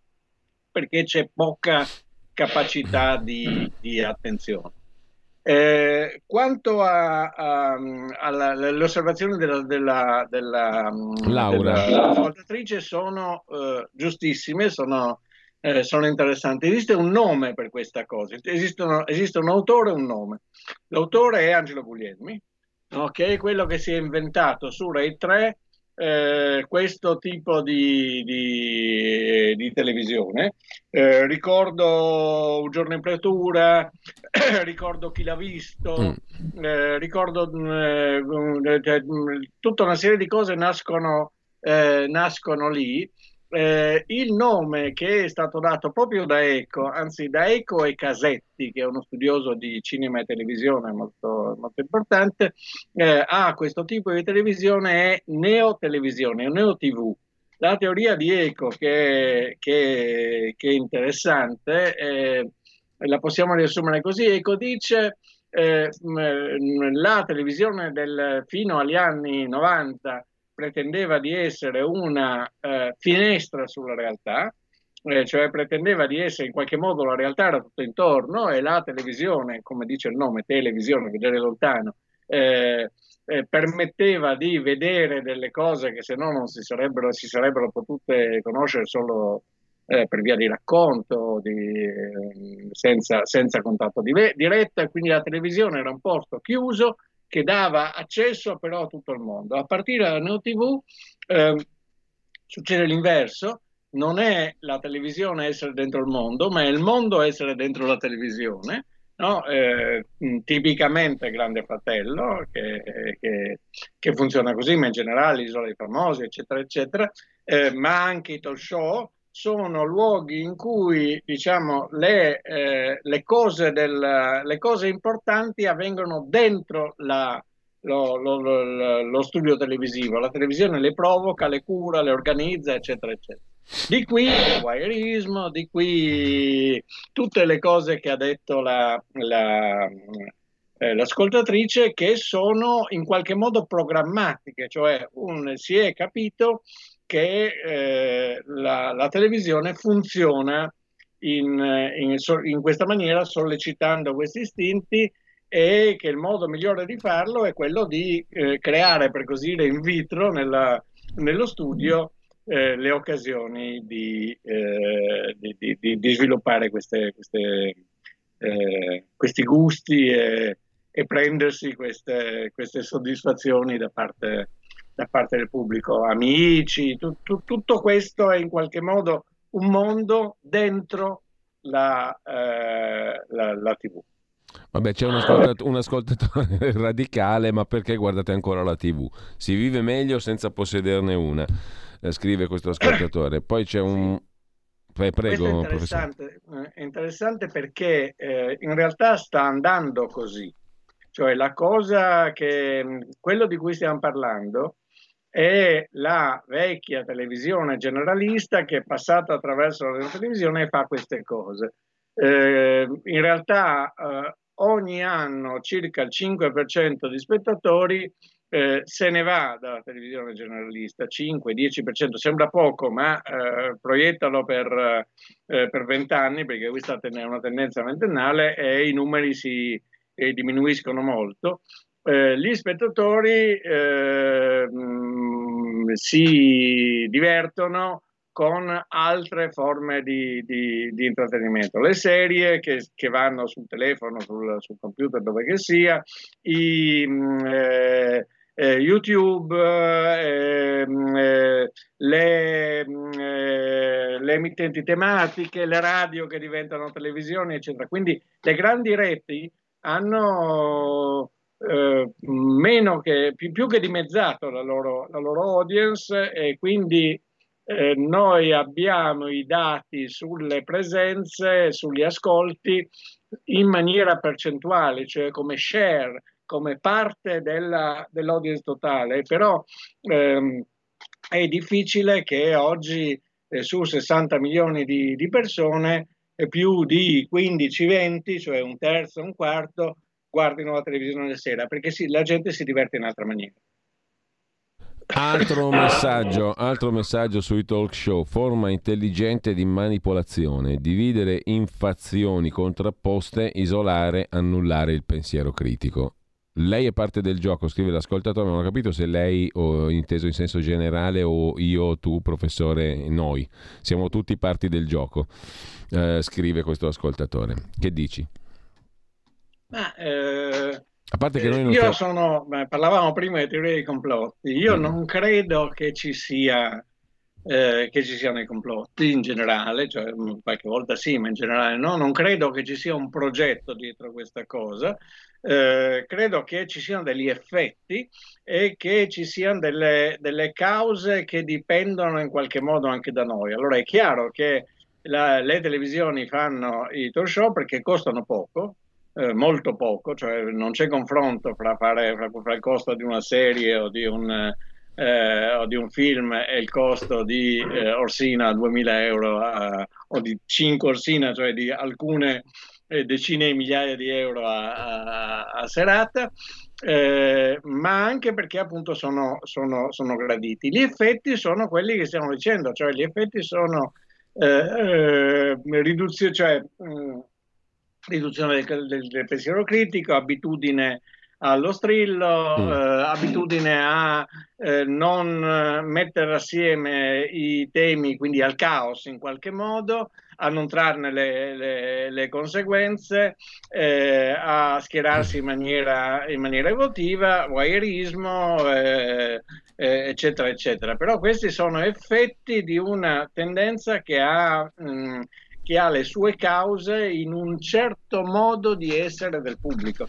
perché c'è poca capacità di, di attenzione. Eh, quanto alle osservazioni della, della, della,
Laura.
dell'ascoltatrice sono eh, giustissime, sono, eh, sono, interessanti. Esiste un nome per questa cosa, esiste, uno, esiste un autore e un nome. L'autore è Angelo Guglielmi, che è quello che si è inventato su Rai 3 eh, questo tipo di, di, di televisione. Eh, ricordo Un giorno in pretura, ricordo Chi l'ha visto, mm. eh, ricordo eh, tutta una serie di cose nascono, eh, nascono lì eh, il nome che è stato dato proprio da Eco, anzi da Eco e Casetti, che è uno studioso di cinema e televisione molto, molto importante, eh, a questo tipo di televisione è neotelevisione, è neo-tv. La teoria di Eco, che, che, che è interessante, eh, la possiamo riassumere così, Eco dice eh, la televisione del, fino agli anni 90 pretendeva di essere una eh, finestra sulla realtà, eh, cioè pretendeva di essere in qualche modo la realtà era tutto intorno e la televisione, come dice il nome, televisione, vedere lontano, eh, eh permetteva di vedere delle cose che se no non si sarebbero, si sarebbero potute conoscere solo eh, per via di racconto, di, eh, senza, senza, contatto di, diretto, e quindi la televisione era un posto chiuso che dava accesso però a tutto il mondo. A partire dalla Neo TV eh, succede l'inverso, non è la televisione essere dentro il mondo, ma è il mondo essere dentro la televisione. No? Eh, tipicamente Grande Fratello, che, che, che, funziona così, ma in generale Isola dei Famosi, eccetera, eccetera, eh, ma anche i talk show, sono luoghi in cui diciamo, le, eh, le, cose del, le, cose importanti avvengono dentro la, lo, lo, lo, lo, studio televisivo. La televisione le provoca, le cura, le organizza, eccetera, eccetera. Di qui il wireismo, di qui tutte le cose che ha detto la, la, eh, l'ascoltatrice che sono in qualche modo programmatiche, cioè un, si è capito che eh, la, la, televisione funziona in, in, in, questa maniera, sollecitando questi istinti e che il modo migliore di farlo è quello di eh, creare, per così dire, in vitro nella, nello studio eh, le occasioni di, eh, di, di, di sviluppare queste, queste, eh, questi gusti e, e prendersi queste, queste soddisfazioni da parte, da parte, del pubblico, amici, tu, tu, tutto questo è in qualche modo un mondo dentro la, eh, la, la TV.
Vabbè, c'è un, ascoltat- un, ascoltatore radicale, ma perché guardate ancora la TV? Si vive meglio senza possederne una, eh, scrive questo ascoltatore. Poi c'è un... Beh, prego,
è interessante, eh, è interessante perché eh, in realtà sta andando così. Cioè la cosa che, quello di cui stiamo parlando è la vecchia televisione generalista che è passata attraverso la televisione e fa queste cose. Eh, in realtà eh, ogni anno circa il 5% di spettatori eh, se ne va dalla televisione generalista, 5-10%, sembra poco, ma eh, proiettalo per, eh, per 20 anni perché questa è una tendenza ventennale e i numeri si diminuiscono molto. Eh, gli spettatori mh, si divertono con altre forme di, di, di intrattenimento. Le serie che, che, vanno sul telefono, sul, sul computer, dove che sia, i, mm, eh, eh, YouTube, eh, mm, eh le, mm, eh, le, emittenti tematiche, le radio che diventano televisioni, eccetera. Quindi le grandi reti hanno eh, meno che, più, più, che dimezzato la loro, la loro audience e quindi eh, noi abbiamo i dati sulle presenze, sugli ascolti in maniera percentuale, cioè come share, come parte della, dell'audience totale, però ehm, è difficile che oggi eh, su 60 milioni di, di persone più di 15-20, cioè un terzo, un quarto, guardino la televisione la sera, perché sì, la gente si diverte in altra maniera.
Altro messaggio, altro messaggio sui talk show, forma intelligente di manipolazione, dividere in fazioni contrapposte, isolare, annullare il pensiero critico. Lei è parte del gioco, scrive l'ascoltatore, non ho capito se lei, o inteso in senso generale, o io, tu, professore, noi. Siamo tutti parti del gioco, eh, scrive questo ascoltatore. Che dici?
Ma, eh, a parte che noi non io tra... sono, beh, parlavamo prima di teorie dei complotti, io mm. non credo che ci sia eh, che ci siano i complotti in generale, cioè mm, qualche volta sì, ma in generale no, non credo che ci sia un progetto dietro questa cosa, eh, credo che ci siano degli effetti e che ci siano delle, delle, cause che dipendono in qualche modo anche da noi. Allora è chiaro che la, le televisioni fanno i talk show perché costano poco, eh, molto poco, cioè non c'è confronto fra, fare, fra, fra, il costo di una serie o di un, eh, o di un film e il costo di eh, Orsina a 2000 euro a, o di 5 Orsina, cioè di alcune eh, decine di migliaia di euro a, a, a serata. Eh, ma anche perché appunto sono, sono, sono, graditi. Gli effetti sono quelli che stiamo dicendo, cioè gli effetti sono eh, eh, riduzione, cioè mm, riduzione del, del, del, pensiero critico, abitudine allo strillo, mm. eh, abitudine a eh, non mettere assieme i temi, quindi al caos in qualche modo, a non trarne le, le, le conseguenze, eh, a schierarsi in maniera, in maniera emotiva, voyeurismo, eh, eh, eccetera, eccetera. Però questi sono effetti di una tendenza che ha... Mh, mm, che ha le sue cause in un certo modo di essere del pubblico.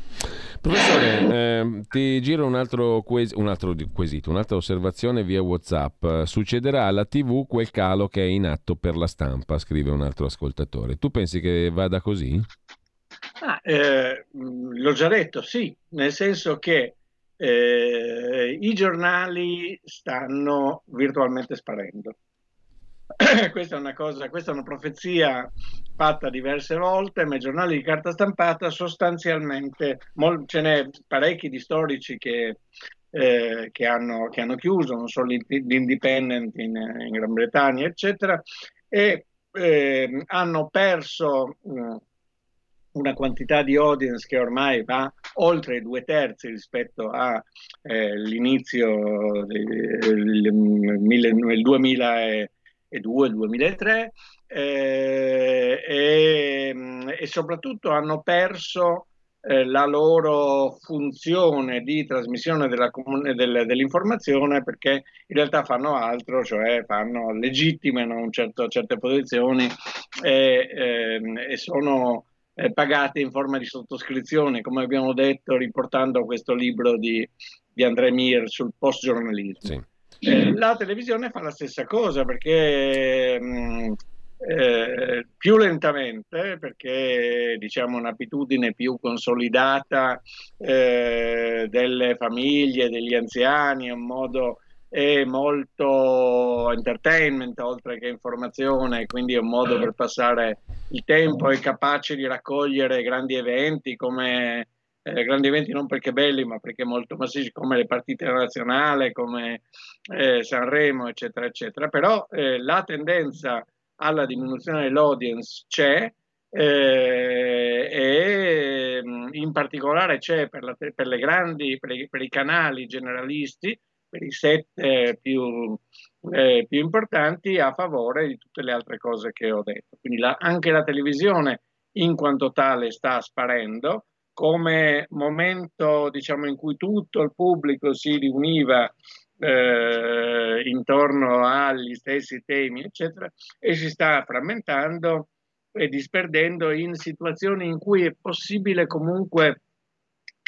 Professore, eh, ti giro un altro, ques- un altro quesito, un'altra osservazione via WhatsApp. Succederà alla TV quel calo che è in atto per la stampa, scrive un altro ascoltatore. Tu pensi che vada così?
Ah, eh, l'ho già detto, sì, nel senso che eh, i giornali stanno virtualmente sparendo questa è una cosa, questa è una profezia fatta diverse volte, ma i giornali di carta stampata sostanzialmente, mol, ce n'è parecchi di storici che, eh, che, hanno, che hanno, chiuso, non solo l'Independent in, in Gran Bretagna, eccetera, e eh, hanno perso eh, una quantità di audience che ormai va oltre i due terzi rispetto all'inizio eh, del 2000 2002-2003 eh, e, e, soprattutto hanno perso eh, la loro funzione di trasmissione della, del, dell'informazione perché in realtà fanno altro, cioè fanno, legittimano certo, certe posizioni e, eh, e sono eh, pagate in forma di sottoscrizione, come abbiamo detto riportando questo libro di, di André Mir sul post-giornalismo. Sì. La televisione fa la stessa cosa perché mh, eh, più lentamente, perché diciamo un'abitudine più consolidata eh, delle famiglie, degli anziani, un modo è molto entertainment oltre che informazione, quindi è un modo per passare il tempo, è capace di raccogliere grandi eventi come eh, grandi eventi non perché belli, ma perché molto massicci, come le partite nazionali, come eh, Sanremo, eccetera, eccetera. Però eh, la tendenza alla diminuzione dell'audience c'è eh, e mm, in particolare c'è per, la, per le grandi, per, i, per i canali generalisti, per i set più, eh, più, importanti a favore di tutte le altre cose che ho detto. Quindi la, anche la televisione in quanto tale sta sparendo come momento diciamo, in cui tutto il pubblico si riuniva eh, intorno agli stessi temi, eccetera, e si sta frammentando e disperdendo in situazioni in cui è possibile comunque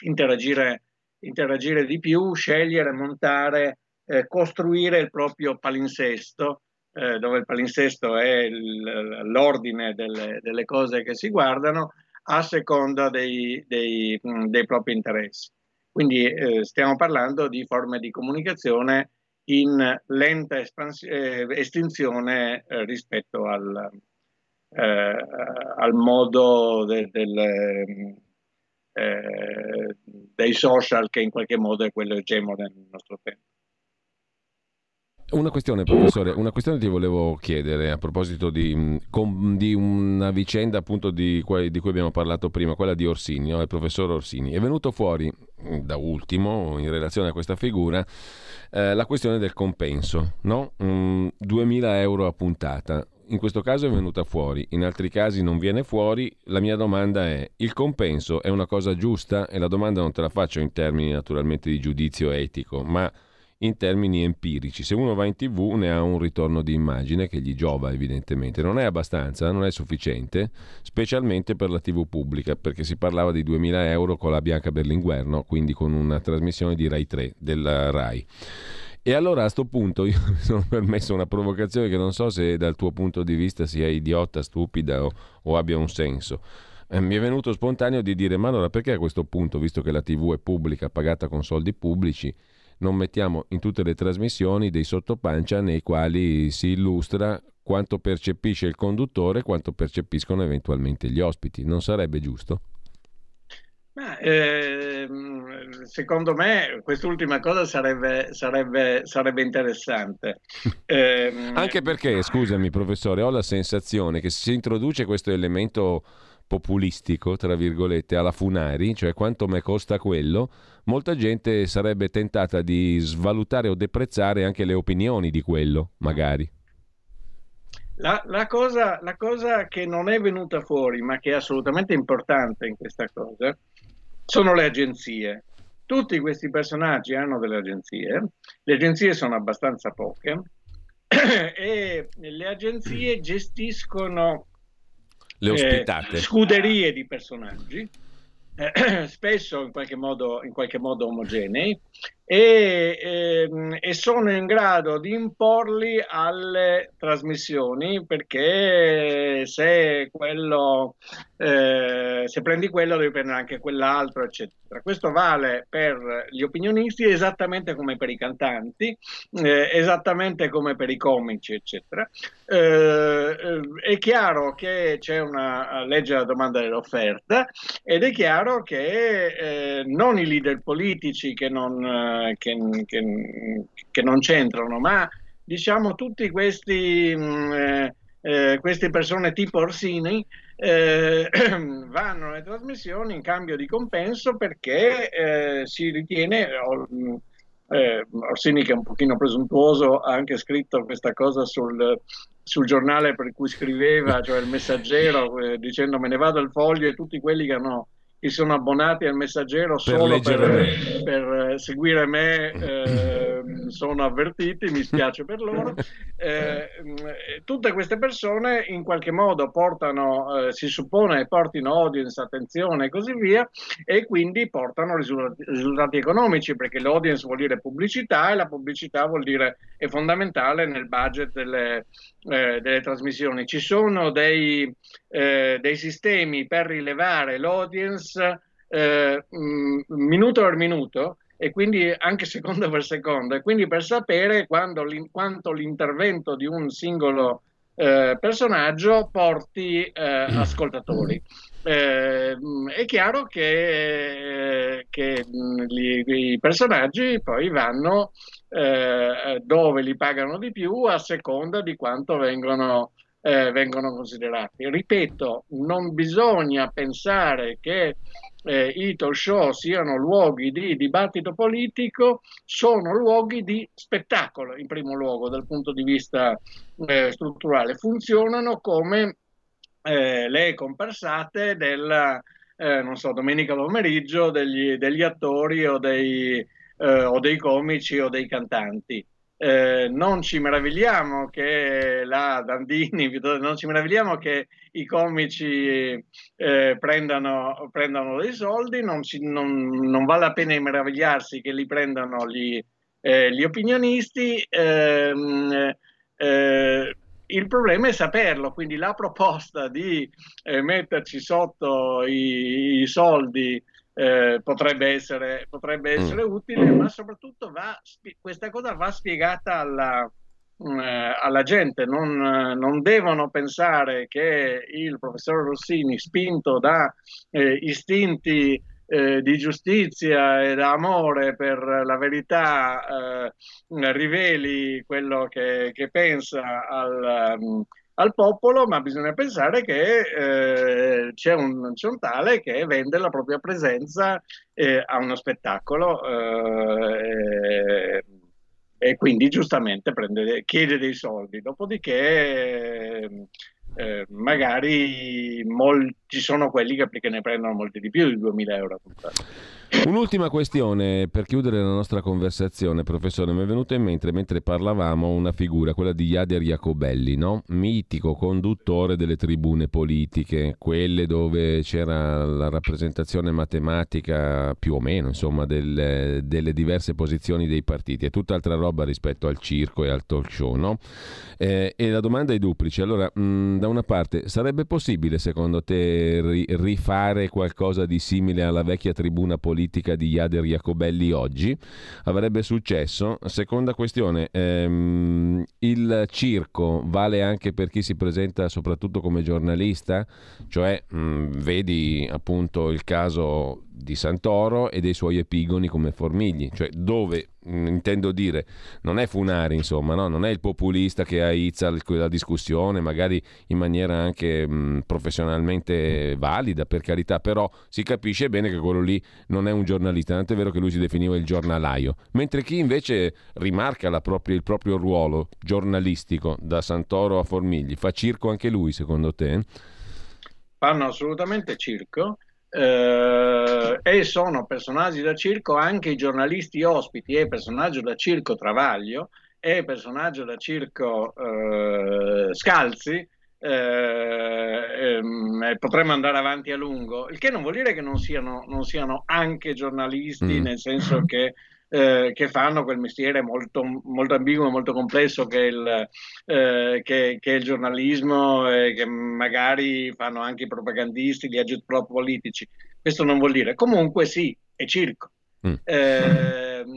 interagire, interagire di più, scegliere, montare, eh, costruire il proprio palinsesto, eh, dove il palinsesto è il, l'ordine delle, delle cose che si guardano, a seconda dei, dei, dei propri interessi. Quindi eh, stiamo parlando di forme di comunicazione in lenta espans- eh, estinzione eh, rispetto al, eh, al modo de- del, eh, dei social che in qualche modo è quello egemone nel nostro tempo.
Una questione, professore, una questione ti volevo chiedere a proposito di, di una vicenda appunto di, di, cui abbiamo parlato prima, quella di Orsini, no? il professor Orsini. È venuto fuori da ultimo, in relazione a questa figura, eh, la questione del compenso, no? mm, 2000 euro a puntata. In questo caso è venuta fuori, in altri casi non viene fuori. La mia domanda è, il compenso è una cosa giusta? E la domanda non te la faccio in termini naturalmente di giudizio etico, ma in termini empirici. Se uno va in tv ne ha un ritorno di immagine che gli giova evidentemente. Non è abbastanza, non è sufficiente, specialmente per la tv pubblica, perché si parlava di 2000 euro con la Bianca Berlinguer, quindi con una trasmissione di Rai 3 della Rai. E allora a questo punto io mi sono permesso una provocazione che non so se dal tuo punto di vista sia idiota, stupida o, o abbia un senso. Eh, mi è venuto spontaneo di dire, ma allora perché a questo punto, visto che la TV è pubblica, pagata con soldi pubblici, non mettiamo in tutte le trasmissioni dei sottopancia nei quali si illustra quanto percepisce il conduttore e quanto percepiscono eventualmente gli ospiti. Non sarebbe giusto?
Ma, eh, secondo me quest'ultima cosa sarebbe, sarebbe, sarebbe interessante.
Eh, Anche perché, scusami professore, ho la sensazione che se si introduce questo elemento populistico, tra virgolette, alla Funari, cioè quanto me costa quello, molta gente sarebbe tentata di svalutare o deprezzare anche le opinioni di quello, magari.
La, la, cosa, la cosa che non è venuta fuori, ma che è assolutamente importante in questa cosa, sono le agenzie. Tutti questi personaggi hanno delle agenzie, le agenzie sono abbastanza poche e le agenzie gestiscono
le eh, ospitate.
Eh, scuderie di personaggi, eh, spesso in qualche, modo, in qualche modo omogenei, e, ehm, e, sono in grado di imporli alle trasmissioni perché se, quello, eh, se prendi quello devi prendere anche quell'altro, eccetera. Questo vale per gli opinionisti esattamente come per i cantanti, eh, esattamente come per i comici, eccetera. Eh, è chiaro che c'è una legge della domanda dell'offerta ed è chiaro che eh, non i leader politici che non che, che, che, non c'entrano, ma diciamo tutti questi, mh, mm, eh, queste persone tipo Orsini eh, vanno alle trasmissioni in cambio di compenso perché eh, si ritiene, eh, Orsini che è un pochino presuntuoso ha anche scritto questa cosa sul, sul giornale per cui scriveva, cioè il messaggero, eh, dicendo me ne vado al foglio e tutti quelli che hanno che sono abbonati al messaggero solo per, per, per seguire me eh, sono avvertiti, mi spiace per loro. Eh, tutte queste persone in qualche modo portano, eh, si suppone, portino audience, attenzione e così via, e quindi portano risultati, risultati economici, perché l'audience vuol dire pubblicità e la pubblicità vuol dire è fondamentale nel budget delle, eh, delle trasmissioni. Ci sono dei, eh, dei, sistemi per rilevare l'audience eh, mh, minuto per minuto e quindi anche secondo per secondo e quindi per sapere l'in, quanto l'intervento di un singolo eh, personaggio porti eh, mm. ascoltatori. Eh, è chiaro che, che gli, i personaggi poi vanno eh, dove li pagano di più a seconda di quanto vengono, eh, vengono considerati. Ripeto, non bisogna pensare che eh, i talk show siano luoghi di dibattito politico, sono luoghi di spettacolo in primo luogo dal punto di vista eh, strutturale, funzionano come eh, le comparsate del, eh, so, domenica pomeriggio degli, degli attori o dei, eh, o dei comici o dei cantanti. Eh, non ci meravigliamo che la Dandini, non ci meravigliamo che i comici eh, prendano, prendano, dei soldi, non, ci, non, non, vale la pena meravigliarsi che li prendano gli, eh, gli opinionisti. Ehm, eh, il problema è saperlo, quindi la proposta di eh, metterci sotto i, i soldi eh, potrebbe essere, potrebbe mm. essere mm. utile, ma soprattutto va, questa cosa va spiegata alla, eh, alla gente. Non, non, devono pensare che il professor Rossini, spinto da eh, istinti eh, di giustizia e da amore per la verità, eh, riveli quello che, che pensa al. Al popolo, ma bisogna pensare che eh, c'è, un, c'è, un, tale che vende la propria presenza eh, a uno spettacolo eh, e quindi giustamente prende, chiede dei soldi. Dopodiché eh, magari molti, ci sono quelli che, che ne prendono molti di più di 2000 euro.
Un'ultima questione per chiudere la nostra conversazione, professore. Mi è venuta in mente mentre parlavamo una figura, quella di Jader Jacobelli, no? mitico conduttore delle tribune politiche, quelle dove c'era la rappresentazione matematica più o meno, insomma, delle, delle diverse posizioni dei partiti. È tutt'altra roba rispetto al circo e al talk show. No? Eh, e la domanda è duplice. Allora, mh, da una parte, sarebbe possibile secondo te ri- rifare qualcosa di simile alla vecchia tribuna politica? Politica di Jader Jacobelli oggi avrebbe successo. Seconda questione, ehm, il circo vale anche per chi si presenta soprattutto come giornalista, cioè mh, vedi appunto il caso di Santoro e dei suoi epigoni come Formigli, cioè dove mm, intendo dire non è Funari insomma, no? non è il populista che aizza la discussione magari in maniera anche mh, mm, professionalmente valida per carità, però si capisce bene che quello lì non è un giornalista, tanto è vero che lui si definiva il giornalaio, mentre chi invece rimarca propria, il proprio ruolo giornalistico da Santoro a Formigli, fa circo anche lui secondo te?
Fanno assolutamente circo eh, e sono personaggi da circo anche i giornalisti ospiti e personaggio da circo Travaglio e personaggio da circo eh, Scalzi eh, ehm, potremmo andare avanti a lungo il che non vuol dire che non siano, non siano anche giornalisti mm. nel senso che eh, che fanno quel mestiere molto, molto ambiguo e molto complesso che è il, eh, che, che è il giornalismo, e che magari fanno anche i propagandisti, gli agenti politici. Questo non vuol dire. Comunque sì, è circo. Mm.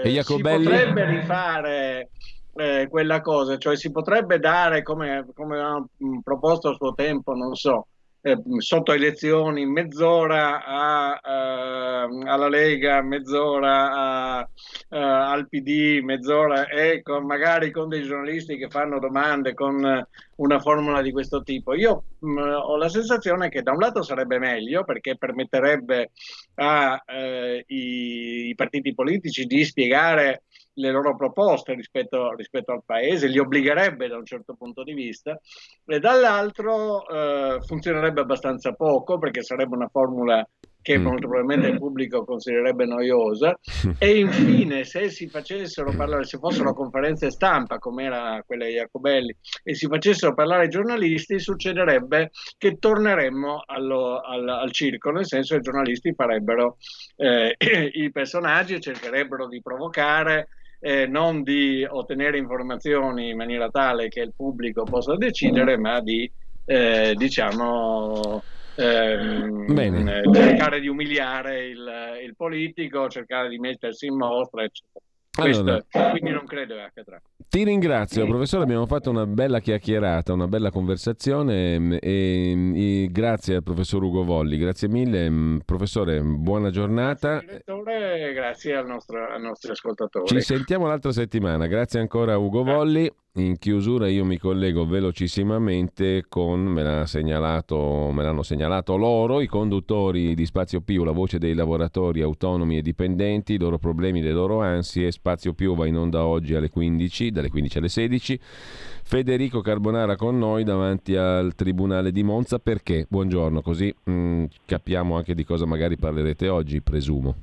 Eh, e Jacobelli? Si potrebbe rifare eh, quella cosa, cioè si potrebbe dare, come, come ha proposto a suo tempo, non so, eh, sotto elezioni mezz'ora a, uh, alla Lega, mezz'ora a, uh, al PD, mezz'ora e con, magari con dei giornalisti che fanno domande con una formula di questo tipo. Io mh, mm, ho la sensazione che da un lato sarebbe meglio perché permetterebbe ai eh, partiti politici di spiegare le loro proposte rispetto, rispetto, al paese, li obbligherebbe da un certo punto di vista, e dall'altro eh, funzionerebbe abbastanza poco perché sarebbe una formula che mm. molto probabilmente il pubblico considererebbe noiosa e infine se si facessero parlare, se fossero conferenze stampa come era quella di Jacobelli e si facessero parlare i giornalisti succederebbe che torneremmo allo, al, al, circo, nel senso che i giornalisti farebbero eh, i personaggi e cercherebbero di provocare eh, non di ottenere informazioni in maniera tale che il pubblico possa decidere, ma di eh, diciamo ehm, eh, cercare di umiliare il, il, politico, cercare di mettersi in mostra, eccetera. Allora, Questo, quindi non credo che accadrà.
Ti ringrazio, professore. Abbiamo fatto una bella chiacchierata, una bella conversazione mm, e, e grazie al professor Ugo Volli. Grazie mille, mm, professore. Buona giornata.
Grazie, grazie al nostro, ai nostri ascoltatori.
Ci sentiamo l'altra settimana. Grazie ancora Ugo Volli. In chiusura io mi collego velocissimamente con, me, l'ha segnalato, me l'hanno segnalato loro, i conduttori di Spazio Più, la voce dei lavoratori autonomi e dipendenti, i loro problemi, le loro ansie. Spazio Più va in onda oggi alle 15, dalle 15 alle 16. Federico Carbonara con noi davanti al Tribunale di Monza perché? Buongiorno, così mh, mm, capiamo anche di cosa magari parlerete oggi, presumo.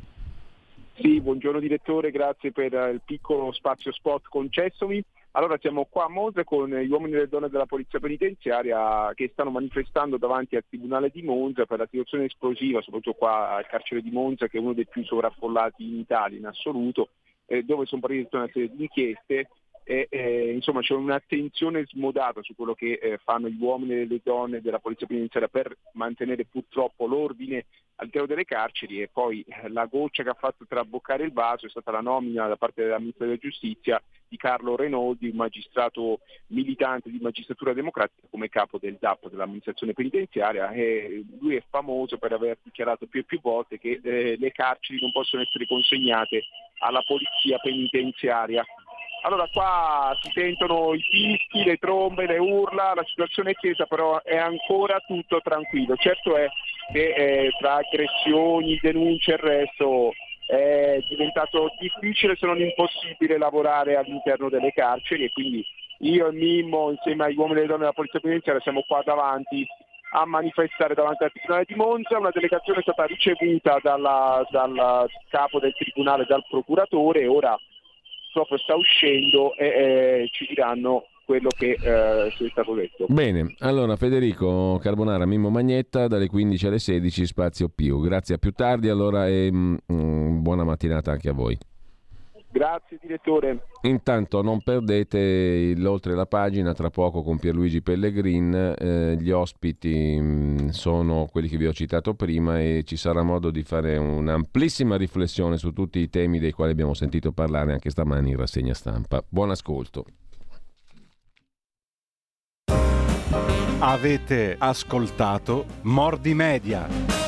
Sì, buongiorno direttore, grazie per il piccolo spazio spot concessomi. Allora siamo qua a Monza con gli uomini e le donne della Polizia Penitenziaria che stanno manifestando davanti al Tribunale di Monza per la situazione esplosiva, soprattutto qua al carcere di Monza che è uno dei più sovraffollati in Italia in assoluto, eh, dove sono partite una serie di inchieste eh, insomma c'è un'attenzione smodata su quello che eh, fanno gli uomini e le donne della polizia penitenziaria per mantenere purtroppo l'ordine all'interno delle carceri. E poi eh, la goccia che ha fatto traboccare il vaso è stata la nomina da parte della Ministra della Giustizia di Carlo Renoldi, un magistrato militante di magistratura democratica come capo del DAP dell'amministrazione penitenziaria. E lui è famoso per aver dichiarato più e più volte che eh, le carceri non possono essere consegnate alla polizia penitenziaria allora qua si sentono i fischi, le trombe, le urla, la situazione è tesa però è ancora tutto tranquillo. Certo è che eh, tra aggressioni, denunce e il resto è diventato difficile se non impossibile lavorare all'interno delle carceri e quindi io e Mimmo insieme agli uomini e alle donne della Polizia Penitenziaria siamo qua davanti a manifestare davanti al Tribunale di Monza, una delegazione è stata ricevuta dal capo del Tribunale, dal procuratore ora proprio sta uscendo e eh, ci diranno quello che eh, è stato detto.
Bene, allora Federico Carbonara, Mimmo Magnetta, dalle 15 alle 16, spazio più. Grazie a più tardi allora e mm, mm, buona mattinata anche a voi.
Grazie direttore.
Intanto non perdete l'oltre la pagina, tra poco con Pierluigi Pellegrin, eh, gli ospiti mh, mm, sono quelli che vi ho citato prima e ci sarà modo di fare un'amplissima riflessione su tutti i temi dei quali abbiamo sentito parlare anche stamani in rassegna stampa. Buon ascolto.
Avete ascoltato Mordi Media.